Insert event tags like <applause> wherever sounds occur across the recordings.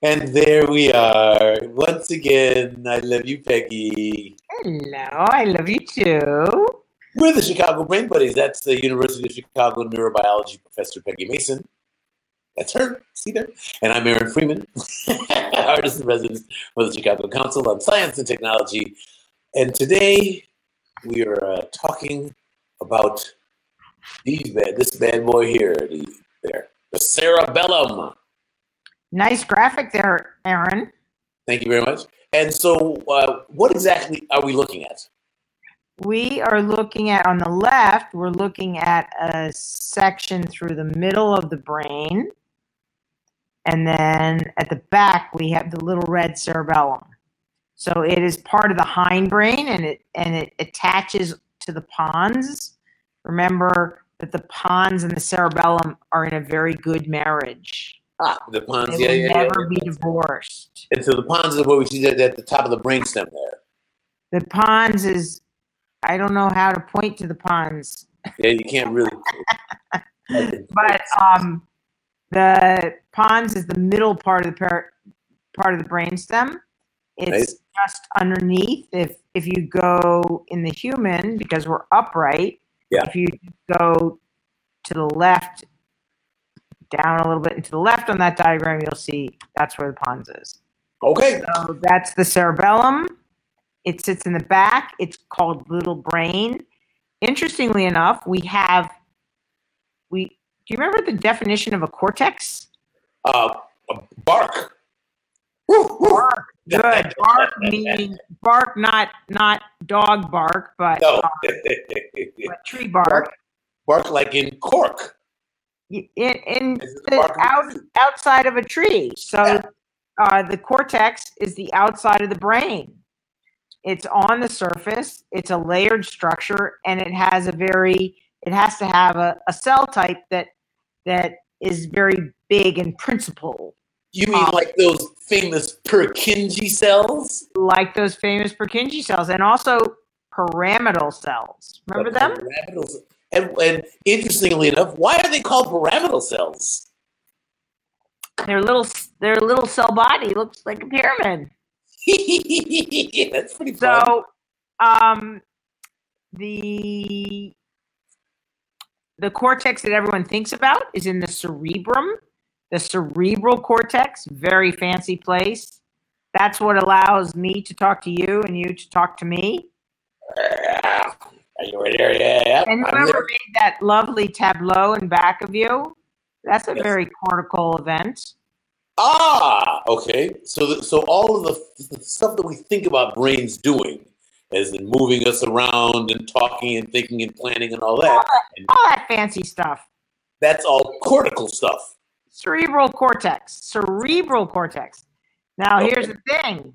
And there we are. Once again, I love you, Peggy. Hello, I love you too. We're the Chicago Brain Buddies. That's the University of Chicago neurobiology professor, Peggy Mason. That's her. See there? And I'm Aaron Freeman, <laughs> artist in residence for the Chicago Council on Science and Technology. And today we are uh, talking about these bad, this bad boy here, the, there, the cerebellum. Nice graphic there, Aaron. Thank you very much. And so, uh, what exactly are we looking at? We are looking at, on the left, we're looking at a section through the middle of the brain. And then at the back, we have the little red cerebellum. So it is part of the hindbrain and it, and it attaches to the pons. Remember that the pons and the cerebellum are in a very good marriage. Ah, the pons. They Yeah, will yeah, yeah. never be divorced. And so the pons is what we see at, at the top of the brainstem there. The pons is, I don't know how to point to the pons, Yeah, you can't really. <laughs> but um, the pons is the middle part of the par- part of the brainstem. It's Right. just underneath. If if you go in the human, because we're upright, Yeah. if you go to the left, down a little bit and to the left on that diagram, you'll see that's where the pons is. Okay. So that's the cerebellum. It sits in the back. It's called little brain. Interestingly enough, we have we do you remember the definition of a cortex? Uh, bark. Woo, woo. Good. Bark meaning bark, not not dog bark, but, No. uh, <laughs> but tree bark. bark. Bark like in cork. In, in Is the out, outside of a tree. So uh, the cortex is the outside of the brain. It's on the surface. It's a layered structure, and it has a very. It has to have a, a cell type that that is very big in principle, You mean Um, like those famous Purkinje cells? like those famous Purkinje cells, and also pyramidal cells. Remember The them? pyramidal And, and interestingly enough, why are they called pyramidal cells? Their little their little cell body looks like a pyramid. <laughs> That's pretty fun. So, um, the the cortex that everyone thinks about is in the cerebrum, the cerebral cortex. Very fancy place. That's what allows me to talk to you and you to talk to me. Are you ready? Yeah, yeah, yeah. And I'm whoever there. made that lovely tableau in back of you, that's a Yes. very cortical event. Ah, okay. So, the, so all of the, the stuff that we think about brains doing, as in moving us around and talking and thinking and planning and all that, All that fancy stuff. that's all cortical stuff. cerebral cortex. Cerebral cortex. Now, here's the thing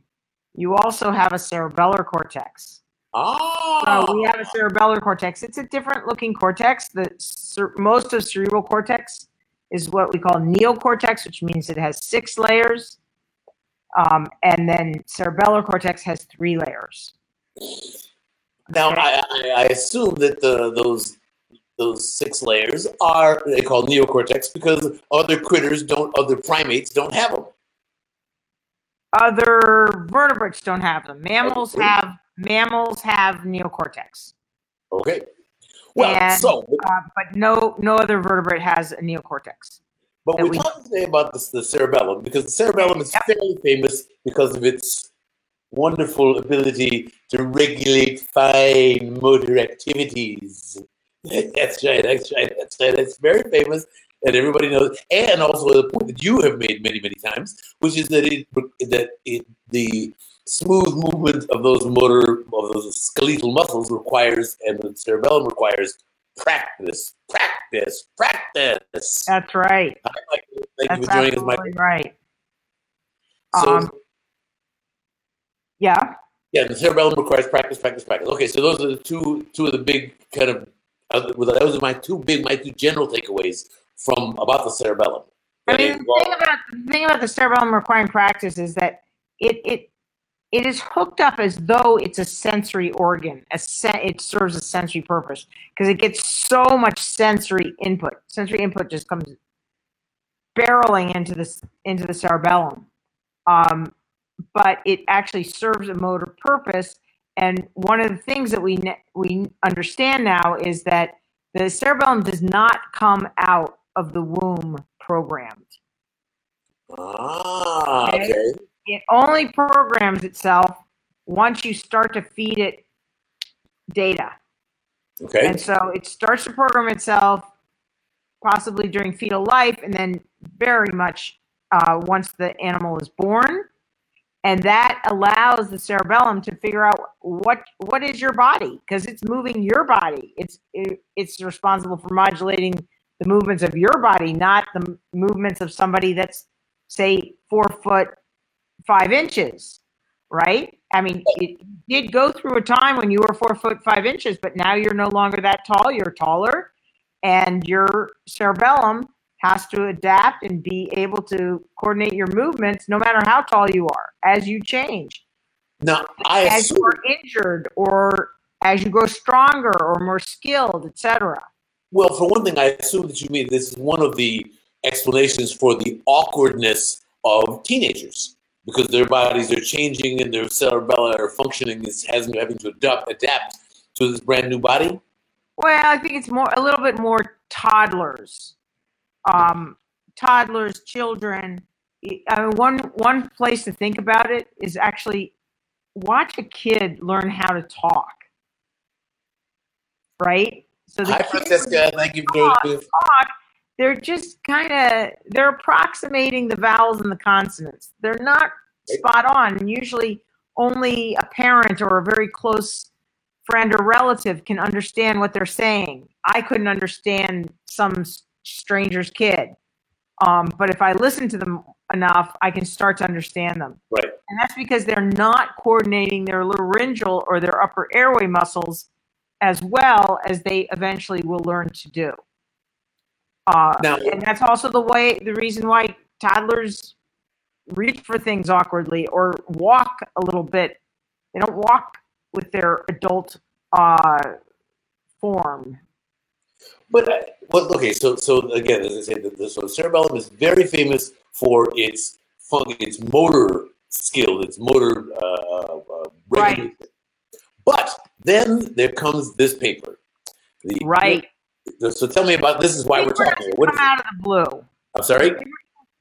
you also have a cerebellar cortex. Ah, So we have a cerebellar cortex. It's a different looking cortex. The cer- most of cerebral cortex is what we call neocortex, which means it has six layers. Um, and then cerebellar cortex has three layers. now I, I, I assume that the those those six layers are they call neocortex because other critters don't, other primates don't have them. Other vertebrates don't have them. Mammals have mammals have neocortex, Okay. Well, And- so uh, but no no other vertebrate has a neocortex. But we're we- talking today about this, the cerebellum because the cerebellum is Yep. fairly famous because of its wonderful ability to regulate fine motor activities. <laughs> That's right. That's right. That's right. That's very famous, and everybody knows. And also the point that you have made many, many times, which is that it that it the smooth movement of those motor of those skeletal muscles requires, and the cerebellum requires practice, practice, practice. That's right. Thank you for joining us, absolutely right. So, Um, Yeah. yeah, the cerebellum requires practice, practice, practice. Okay, so those are the two two of the big kind of uh, those are my two big, my two general takeaways from about the cerebellum. I mean, the thing about the thing about the cerebellum requiring practice is that it it it is hooked up as though it's a sensory organ. A sen- it serves a sensory purpose because it gets so much sensory input. Sensory input just comes barreling into this into the cerebellum. Um, but it actually serves a motor purpose. And one of the things that we ne- we understand now is that the cerebellum does not come out of the womb programmed. Ah, Okay. okay. It only programs itself once you start to feed it data. Okay. And so it starts to program itself possibly during fetal life and then very much uh, once the animal is born. And that allows the cerebellum to figure out what what is your body because it's moving your body. It's it, it's responsible for modulating the movements of your body, not the movements of somebody that's say four foot five inches, right? I mean, it did go through a time when you were four foot five inches, but now you're no longer that tall. You're taller, and your cerebellum has to adapt and be able to coordinate your movements no matter how tall you are as you change, Now, I as assume you are injured, or as you grow stronger or more skilled, etc. Well, for one thing, I assume that you mean this is one of the explanations for the awkwardness of teenagers because their bodies are changing and their cerebellar functioning is has them having to adapt adapt to this brand new body. Well, I think it's more a little bit more toddlers, um, toddlers, children. I mean, one one place to think about it is actually watch a kid learn how to talk, right? So the Hi, Francesca. Thank you for talk, they're just kind of they're approximating the vowels and the consonants. They're not spot on, and usually only a parent or a very close friend or relative can understand what they're saying. I couldn't understand some stranger's kid, um, but if I listen to them enough, I can start to understand them. right. And that's because they're not coordinating their laryngeal or their upper airway muscles as well as they eventually will learn to do. Uh, Now- and that's also the way, the reason why toddlers reach for things awkwardly or walk a little bit. They don't walk with their adult uh, form. But uh, well, okay, so so again, as I said, the, the so cerebellum is very famous for its fun, its motor skill, its motor uh, uh, Right. But then there comes this paper. The, Right. So tell me about this. Is why we're talking. doesn't What come out of the blue. I'm sorry.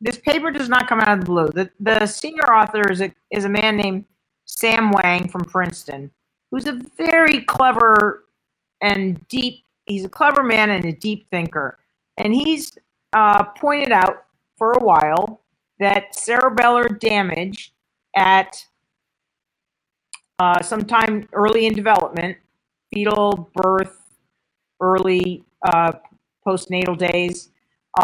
this paper does not come out of the blue. The the senior author is a is a man named Sam Wang from Princeton, who's a very clever and deep. He's a clever man and a deep thinker, and he's uh, pointed out for a while that cerebellar damage at uh, sometime early in development, fetal birth, early uh, postnatal days,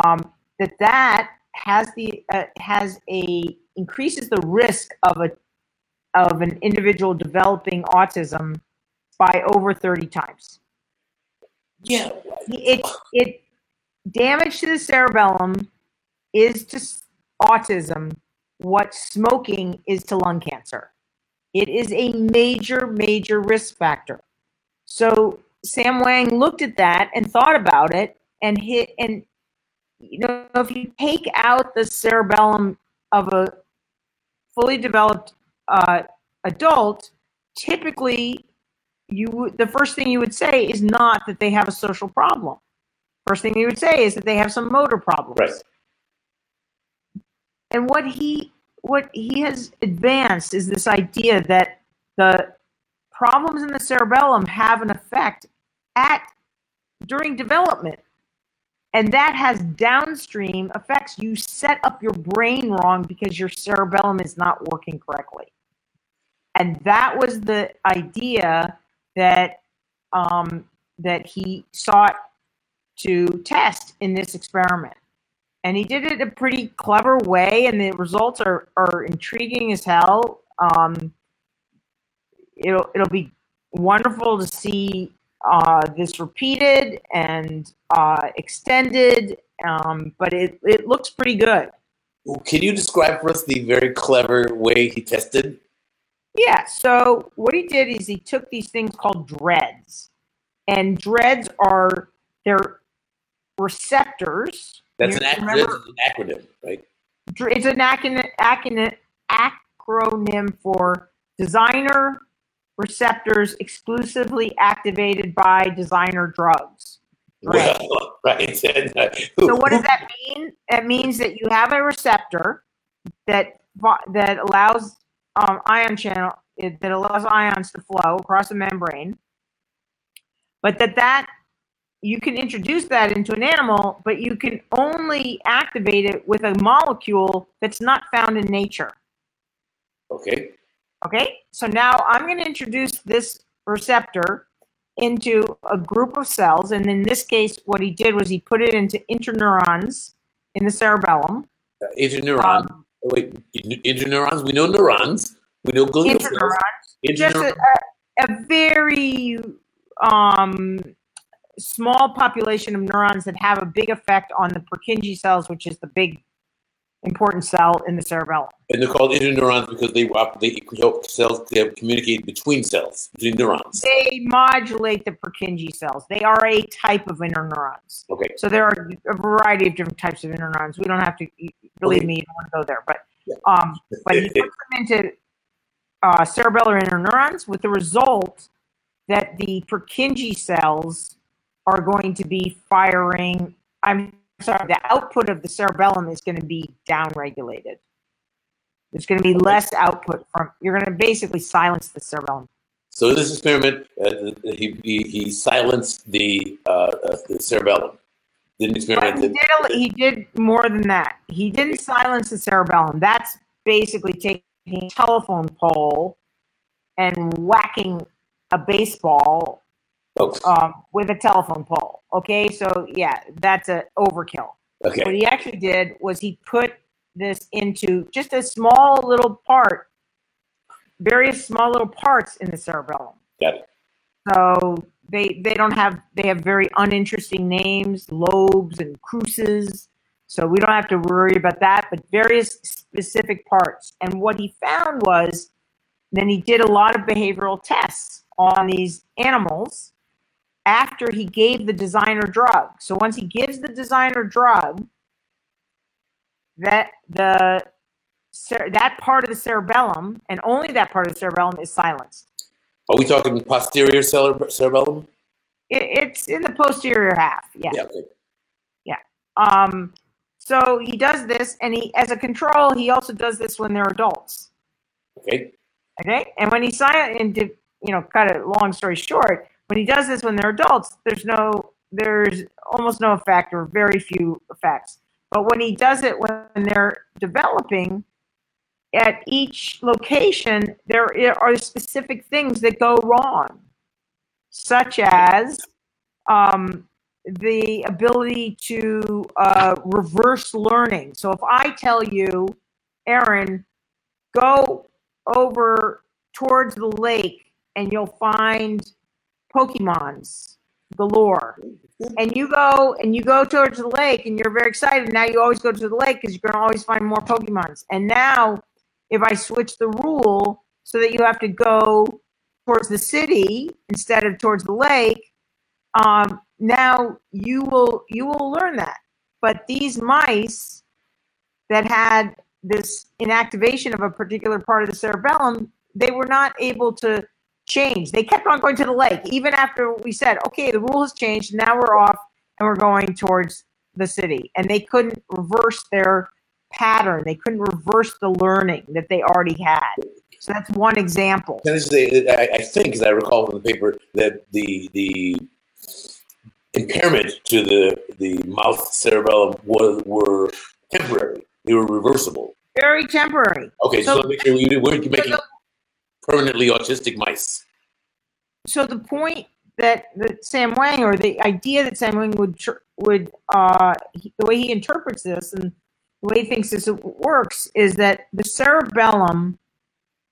um, that that has the uh, has a increases the risk of a of an individual developing autism by over 30 times. Yeah. It it damage to the cerebellum is to autism what smoking is to lung cancer. It is a major major risk factor. So Sam Wang looked at that and thought about it and hit and you know if you take out the cerebellum of a fully developed uh, adult, typically you the first thing you would say is not that they have a social problem. First thing you would say is that they have some motor problems. Right. And what he what he has advanced is this idea that the problems in the cerebellum have an effect at during development. And that has downstream effects. You set up your brain wrong because your cerebellum is not working correctly. And that was the idea that um, that he sought to test in this experiment and he did it a pretty clever way and the results are, are intriguing as hell um, it'll, it'll be wonderful to see uh, this repeated and uh, extended um, but it, it looks pretty good Can you describe for us the very clever way he tested? Yeah. So what he did is he took these things called DREADDs, and DREADDs are they're receptors. That's an, ac- remember- that's an acronym, right? It's an acronym, acronym, acronym for designer receptors exclusively activated by designer drugs. <laughs> Right. Well, right. So what does that mean? It means that you have a receptor that that allows um, ion channel that allows ions to flow across the membrane, but that that you can introduce that into an animal, but you can only activate it with a molecule that's not found in nature. Okay. Okay, so now I'm going to introduce this receptor into a group of cells, and in this case, what he did was he put it into interneurons in the cerebellum. Uh, interneuron. Um, oh, wait, interneurons. We know neurons. We know glial cells. interneurons, just a, a, a very um, small population of neurons that have a big effect on the Purkinje cells, which is the big important cell in the cerebellum. And they're called interneurons because they they help cells to communicate between cells, between neurons. They modulate the Purkinje cells. They are a type of interneurons. Okay. So there are a variety of different types of interneurons. We don't have to believe me. You don't want to go there, but um, but he puts them into uh, cerebellar interneurons with the result that the Purkinje cells are going to be firing. I'm sorry, the output of the cerebellum is going to be downregulated. There's going to be less output from. You're going to basically silence the cerebellum. So this experiment, uh, he, he he silenced the uh, uh, the cerebellum. Didn't experiment. he did, a- he did more than that. He didn't silence the cerebellum. That's basically taking a telephone pole and whacking a baseball Um, with a telephone pole. Okay, so yeah, that's an overkill. Okay. What he actually did was he put this into just a small little part, various small little parts in the cerebellum. Got it. So they they don't have they have very uninteresting names, lobes and cruces. So we don't have to worry about that, but various specific parts. And what he found was then he did a lot of behavioral tests on these animals after he gave the designer drug. So once he gives the designer drug, that the that part of the cerebellum and only that part of the cerebellum is silenced. Are we talking posterior cere- cerebellum? It, it's in the posterior half. Yeah. Yeah. Okay. Um, so he does this, and he, as a control, he also does this when they're adults. Okay. Okay, and when he sign and to, you know, cut a long story short, when he does this when they're adults, there's no, there's almost no effect or very few effects. But when he does it when they're developing, at each location there are specific things that go wrong, such as um, the ability to uh, reverse learning. So if I tell you, Aaron, go over towards the lake and you'll find Pokemons galore. And you go and you go towards the lake and you're very excited. Now you always go to the lake because you're going to always find more Pokemons. And now, if I switch the rule so that you have to go towards the city instead of towards the lake, um, now you will you will learn that. But these mice that had this inactivation of a particular part of the cerebellum, they were not able to change. They kept on going to the lake, even after we said, okay, the rule has changed. Now we're off and we're going towards the city. And they couldn't reverse their pattern. They couldn't reverse the learning that they already had. So that's one example. Can I just say, I, think, as I recall from the paper, that the the impairment to the the mouth cerebellum was were temporary. They were reversible. Very temporary. Okay, so, So- make sure we weren't So the, permanently autistic mice. so the point that, that Sam Wang, or the idea that Sam Wang would would uh, he- the way he interprets this and the way he thinks this works is that the cerebellum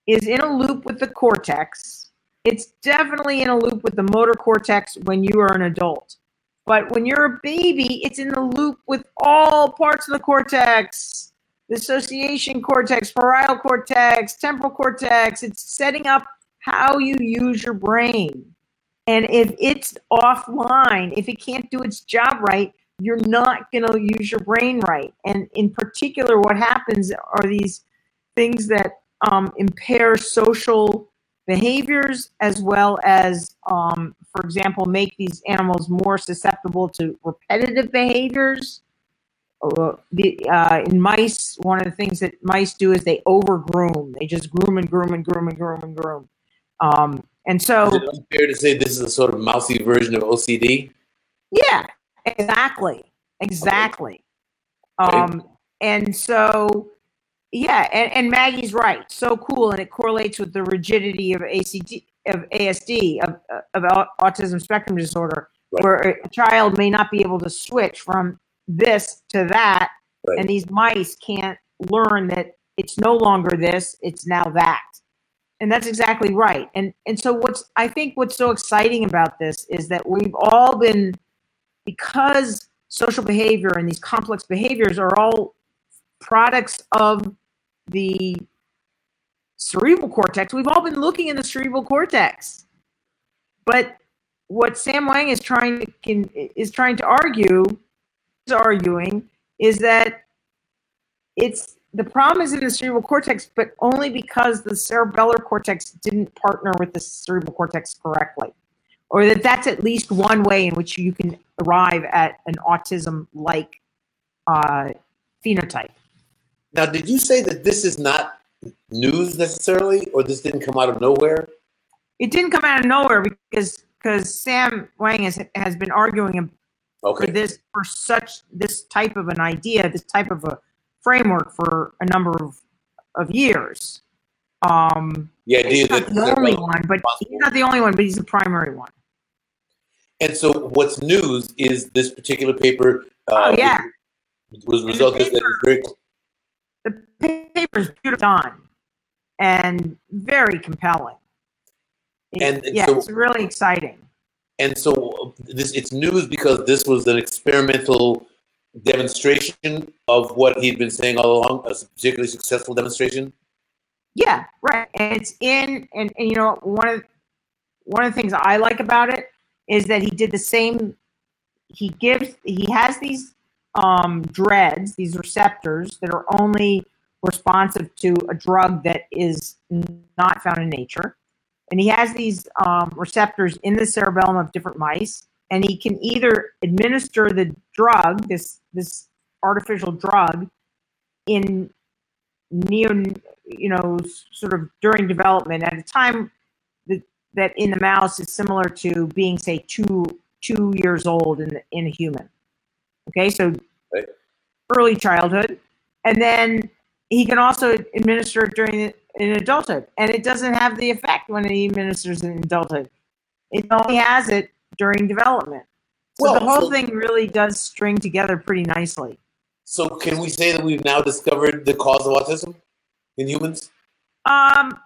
is in a loop with the cortex. It's definitely in a loop with the motor cortex when you are an adult. But when you're a baby, it's in the loop with all parts of the cortex the association cortex, parietal cortex, temporal cortex. It's setting up how you use your brain. And if it's offline, if it can't do its job right, you're not going to use your brain right. And in particular, what happens are these things that um, impair social behaviors as well as, um, for example, make these animals more susceptible to repetitive behaviors. Uh, the, uh, in mice, one of the things that mice do is they overgroom. They just groom and groom and groom and groom and groom. Um, and so, Is it unfair to say this is a sort of mousy version of OCD? yeah, exactly, exactly. Okay. Um, and so, yeah, and, and Maggie's right. So cool, and it correlates with the rigidity of ACD of ASD of, of autism spectrum disorder, Right. where a child may not be able to switch from this to that, Right. and these mice can't learn that it's no longer this; it's now that. And that's exactly right. And and so what's I think what's so exciting about this is that we've all been because social behavior and these complex behaviors are all products of the cerebral cortex. We've all been looking in the cerebral cortex. But what Sam Wang is trying to can, is trying to argue arguing is that it's the problem is in the cerebral cortex, but only because the cerebellar cortex didn't partner with the cerebral cortex correctly, or that that's at least one way in which you can arrive at an autism-like uh, phenotype. Now, did you say that this is not news necessarily, or this didn't come out of nowhere? It didn't come out of nowhere because because Sam Wang has has been arguing for Okay. this for such this type of an idea, this type of a framework for a number of of years. Um, The idea he's that not the only one, but he's not the only one, but he's the primary one. And so, what's news is this particular paper. Uh, Oh, yeah. Was, was the result is that very The paper is beautifully done and very compelling. It- And- and yeah, so- it's really exciting. And so this it's news because this was an experimental demonstration of what he'd been saying all along, a particularly successful demonstration. Yeah, right. And it's in and, and you know one of one of the things I like about it is that he did the same he gives he has these um DREADDs, these receptors that are only responsive to a drug that is not found in nature. And he has these um, receptors in the cerebellum of different mice, and he can either administer the drug, this this artificial drug, in neo, you know, sort of during development at a time that, that in the mouse is similar to being, say, two two years old in the, in a human. Okay, so Right. early childhood, and then he can also administer it during in adulthood, and it doesn't have the effect when he administers in adulthood. It only has it during development. So Well, the whole so- thing really does string together pretty nicely. So, can we say that we've now discovered the cause of autism in humans? Um,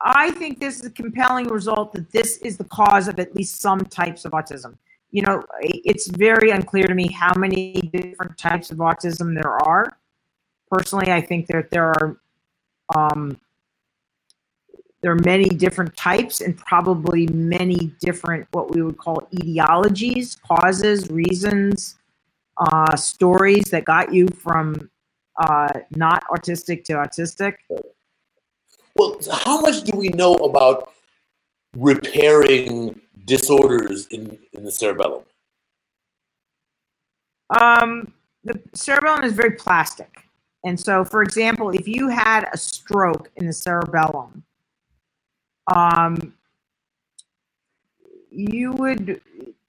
I think this is a compelling result that this is the cause of at least some types of autism. You know, it's very unclear to me how many different types of autism there are. Personally, I think that there are um, there are many different types and probably many different what we would call etiologies, causes, reasons, uh, stories that got you from uh, not autistic to autistic. Well, how much do we know about repairing disorders in, in the cerebellum? Um, the cerebellum is very plastic. And so, for example, if you had a stroke in the cerebellum, um, you would,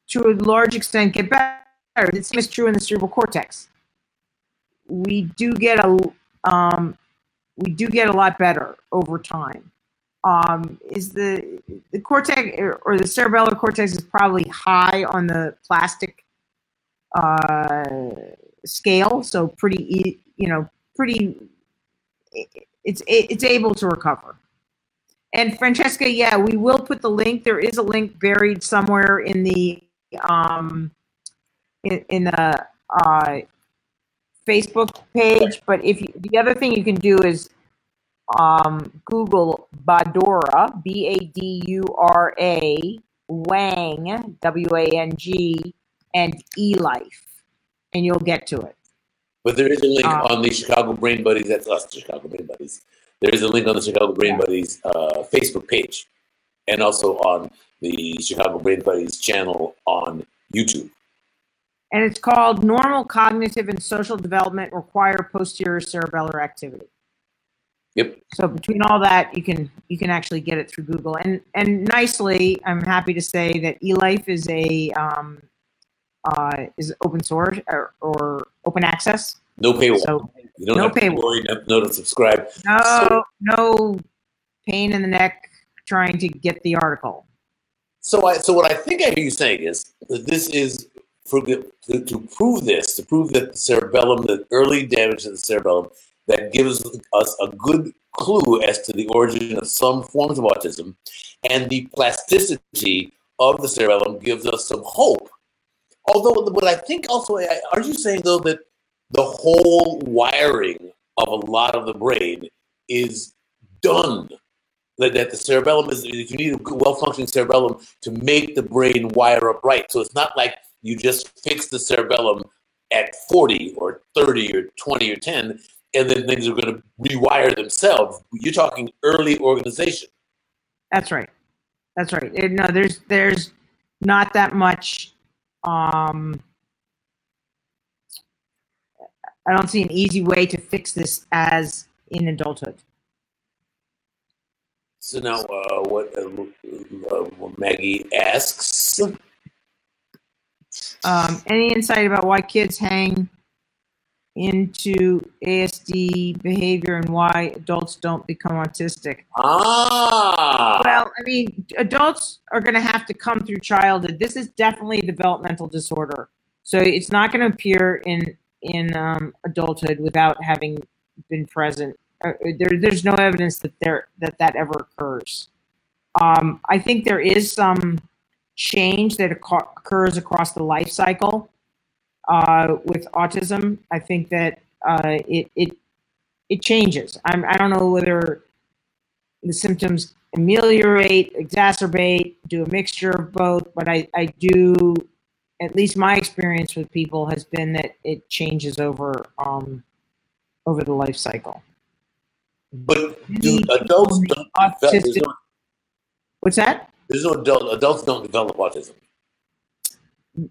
to a large extent, get better. The same is true in the cerebral cortex. We do get a, um, we do get a lot better over time. Um, is the the cortex or, the cerebellar cortex is probably high on the plastic uh, scale, so pretty, you know, pretty. It's it's able to recover. And Francesca, yeah, we will put the link. There is a link buried somewhere in the um, in, in the uh, Facebook page. But if you, the other thing you can do is um, Google Badura, B A D U R A, Wang, W A N G, and eLife, and you'll get to it. But there is a link Um, on the Chicago Brain Buddies. That's us, Chicago Brain Buddies. There is a link on the Chicago Brain Yeah. Buddies uh, Facebook page, and also on the Chicago Brain Buddies channel on YouTube. And it's called Normal Cognitive and Social Development Require Posterior Cerebellar Activity. Yep. So between all that, you can you can actually get it through Google. And and nicely, I'm happy to say that eLife is a um, uh, is open source or, or open access. No paywall. So you don't no have to paywall. worry, no, no to subscribe. no So- no pain in the neck trying to get the article. So I so what I think I hear you saying is that this is for the- to, to prove this, to prove that the cerebellum, the early damage to the cerebellum, that gives us a good clue as to the origin of some forms of autism, and the plasticity of the cerebellum gives us some hope. Although, what I think also, aren't you saying though that the whole wiring of a lot of the brain is done? That, that the cerebellum is, you need a well functioning cerebellum to make the brain wire up right. So it's not like you just fix the cerebellum at 40 or 30 or 20 or 10, and then things are going to rewire themselves. You're talking early organization. That's right. That's right. It- no, there's there's not that much. Um, I don't see an easy way to fix this as in adulthood. So now, uh, what, uh, uh, Maggie asks, Um, any insight about why kids hang into ASD behavior and why adults don't become autistic? ah, Well, I mean, adults are going to have to come through childhood. This is definitely a developmental disorder, so it's not going to appear in in um, adulthood without having been present. Uh, there, there's no evidence that there that that ever occurs. Um, I think there is some change that occurs across the life cycle uh, with autism. I think that uh, it it it changes. I'm, I don't know whether the symptoms ameliorate, exacerbate, do a mixture of both, but I, I do, at least my experience with people has been that it changes over um, over the life cycle. but do adults people don't with develop, there's, autistic- no, What's that? there's no adult, adults don't develop autism.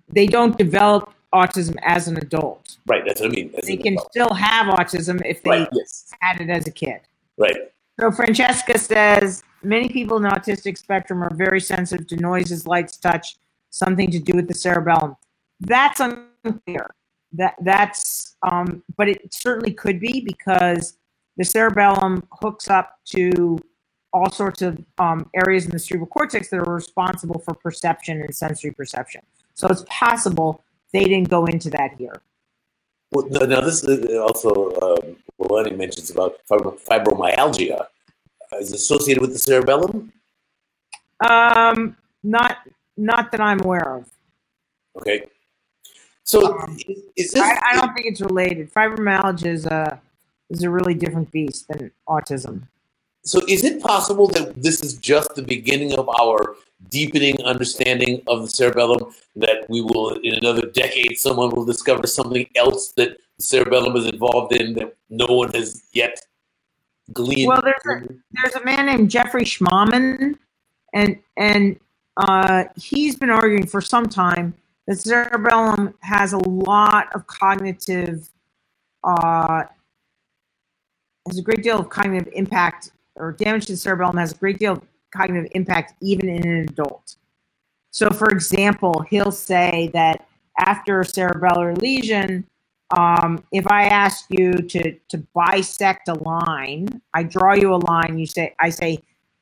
They don't develop autism as an adult. Right, that's what I mean. as They can adult. still have autism if they Right, yes, had it as a kid. right. So Francesca says many people in the autistic spectrum are very sensitive to noises, lights, touch, something to do with the cerebellum. That's unclear. That that's um, but it certainly could be because the cerebellum hooks up to all sorts of um, areas in the cerebral cortex that are responsible for perception and sensory perception. So it's possible they didn't go into that here. Well, no, now this is also um, Melanie mentions about fibromyalgia is associated with the cerebellum. Um, not not that I'm aware of. Okay, so Um, is, is this? I, I don't think it's related. Fibromyalgia is a is a really different beast than autism. So is it possible that this is just the beginning of our deepening understanding of the cerebellum? That we will, in another decade, someone will discover something else that the cerebellum is involved in that no one has yet gleaned. Well, there's a, There's a man named Jeffrey Schmahmann, and and uh, he's been arguing for some time that cerebellum has a lot of cognitive, uh, has a great deal of cognitive impact, or damage to the cerebellum has a great deal of cognitive impact even in an adult. So, for example, he'll say that after a cerebellar lesion, um, if I ask you to to bisect a line, I draw you a line. You say, I say,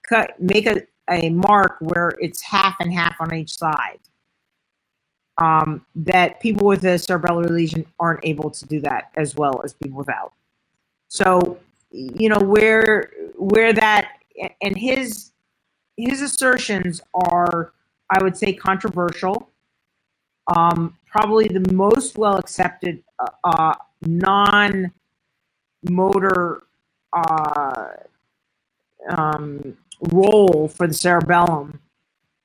cut, make a, a mark where it's half and half on each side. Um, that people with a cerebellar lesion aren't able to do that as well as people without. So, you know where where that and his his assertions are, I would say, controversial. Um, probably the most well accepted uh, uh, non motor uh, um, role for the cerebellum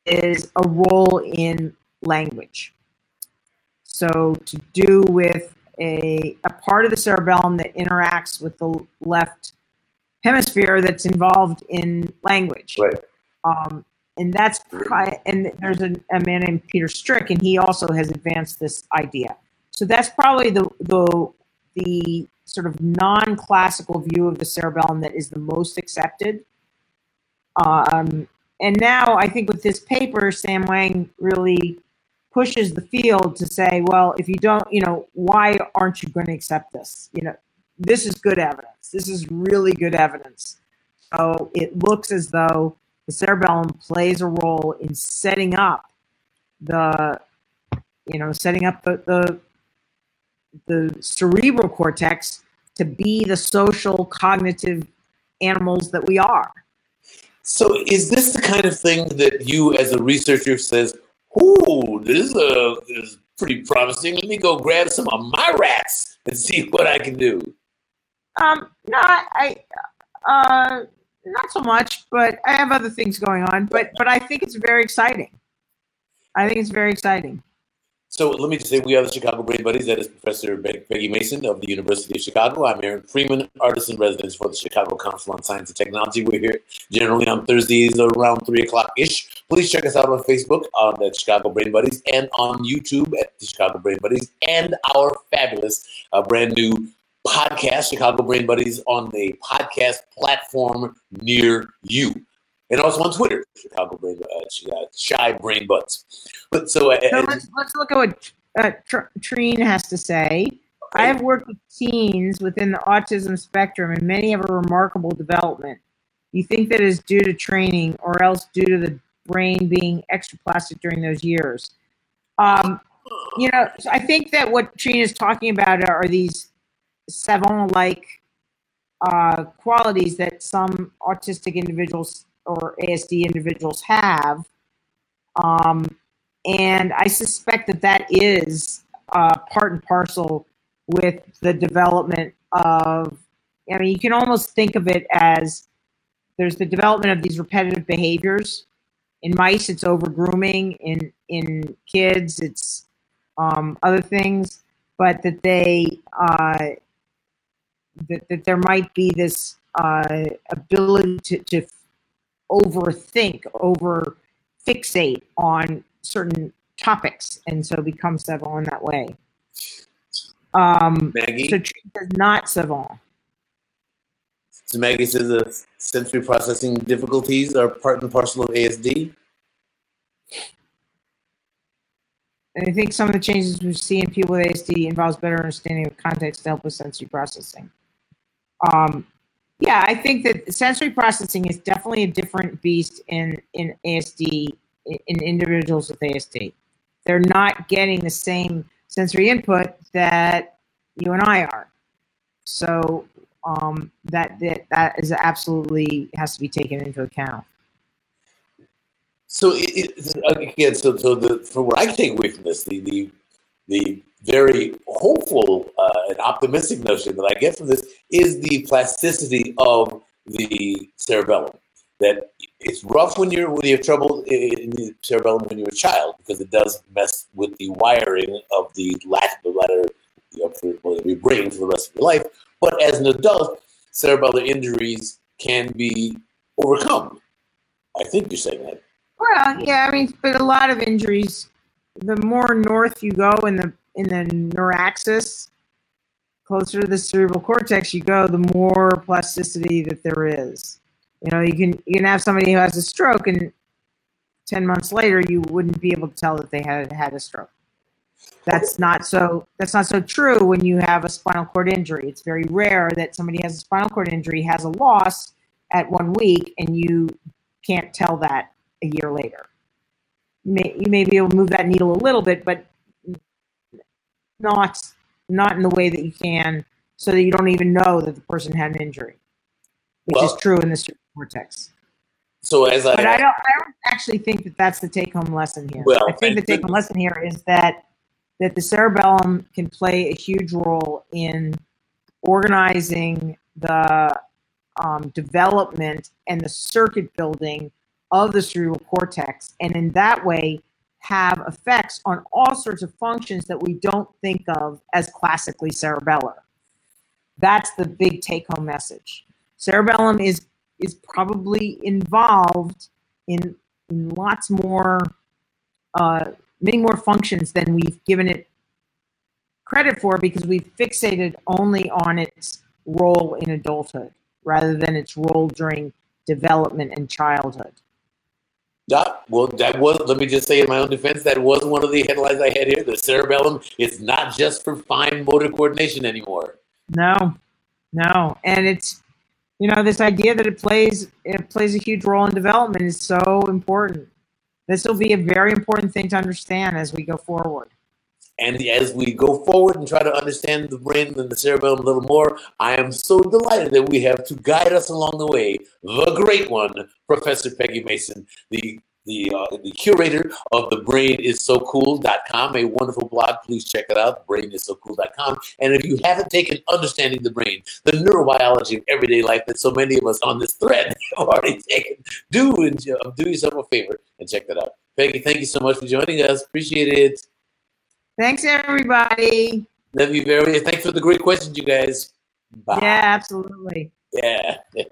is a role in language. So to do with a, a part of the cerebellum that interacts with the left hemisphere that's involved in language. Right. Um, and that's and there's a, a man named Peter Strick, and he also has advanced this idea. So that's probably the the the sort of non-classical view of the cerebellum that is the most accepted. Um, and now I think with this paper, Sam Wang really pushes the field to say, well, if you don't, you know, why aren't you going to accept this? You know, this is good evidence. This is really good evidence. So it looks as though the cerebellum plays a role in setting up the, you know, setting up the, the, the cerebral cortex to be the social cognitive animals that we are. So, is this the kind of thing that you, as a researcher, says, "Ooh, this is, uh, is pretty promising. Let me go grab some of my rats and see what I can do." Um, no, I, uh, not so much, but I have other things going on. But but I think it's very exciting. I think it's very exciting. So let me just say, we are the Chicago Brain Buddies. That is Professor Peggy Mason of the University of Chicago. I'm Aaron Freeman, artist in residence for the Chicago Council on Science and Technology. We're here generally on Thursdays around 3 o'clock ish. Please check us out on Facebook on the Chicago Brain Buddies and on YouTube at the Chicago Brain Buddies and our fabulous uh, brand new podcast, Chicago Brain Buddies, on the podcast platform near you. And also on Twitter, Chicago Brain, uh, Shy Brain Butts. But so, uh, So let's let's look at what uh, Tr- Treen has to say. I have worked with teens within the autism spectrum, and many have a remarkable development. You think that is due to training, or else due to the brain being extra plastic during those years? Um, you know, so I think that what Trina is talking about are these savant-like uh, qualities that some autistic individuals or ASD individuals have. Um, and I suspect that that is uh, part and parcel with the development of, I mean, you can almost think of it as there's the development of these repetitive behaviors. In mice, it's over grooming. In in kids, it's um, other things. But that they uh, that, that there might be this uh, ability to, to overthink, over fixate on certain topics, and so become savant in that way. Um, Maggie, so Tree is not savant. so Maggie says the sensory processing difficulties are part and parcel of ASD. And I think some of the changes we see in people with ASD involves better understanding of context to help with sensory processing. Um, yeah, I think that sensory processing is definitely a different beast in in ASD in, in individuals with ASD. They're not getting the same sensory input that you and I are. So um, that that that is absolutely has to be taken into account. So it, it, again, so so the from what I take away from this, the the the very hopeful uh, and optimistic notion that I get from this is the plasticity of the cerebellum. That it's rough when you're when you have trouble in the cerebellum when you're a child because it does mess with the wiring of the latter the latter you know, for, well, your brain for the rest of your life. But as an adult, cerebellar injuries can be overcome. I think you're saying that. Well, yeah, I mean, but a lot of injuries. The more north you go in the in the neuraxis, closer to the cerebral cortex you go, the more plasticity that there is. You know, you can you can have somebody who has a stroke, and ten months later, you wouldn't be able to tell that they had had a stroke. That's not so. That's not so true when you have a spinal cord injury. It's very rare that somebody has a spinal cord injury has a loss at one week, and you can't tell that a year later. You may, you may be able to move that needle a little bit, but not not in the way that you can, so that you don't even know that the person had an injury, which Well- is true in the cerebral cortex. So as I, But I don't, I don't actually think that that's the take-home lesson here. Well, I think the take-home lesson here is that that the cerebellum can play a huge role in organizing the um, development and the circuit building of the cerebral cortex, and in that way, have effects on all sorts of functions that we don't think of as classically cerebellar. That's the big take-home message. Cerebellum is is probably involved in in lots more, uh, many more functions than we've given it credit for because we've fixated only on its role in adulthood rather than its role during development and childhood. Yeah, well, that was, let me just say in my own defense, that was one of the headlines I had here. The cerebellum is not just for fine motor coordination anymore. No, no. And it's, you know, this idea that it plays, it plays a huge role in development is so important. This will be a very important thing to understand as we go forward. And as we go forward and try to understand the brain and the cerebellum a little more, I am so delighted that we have to guide us along the way the great one, Professor Peggy Mason, the the, uh, the curator of the brainisocool.com, a wonderful blog. Please check it out, brainisocool.com. And if you haven't taken Understanding the Brain, the neurobiology of everyday life that so many of us on this thread <laughs> have already taken, do, uh, do yourself a favor and check that out. Peggy, thank you so much for joining us. Appreciate it. Thanks, everybody. Love you very much. Thanks for the great questions, you guys. Bye. Yeah, absolutely. Yeah. <laughs>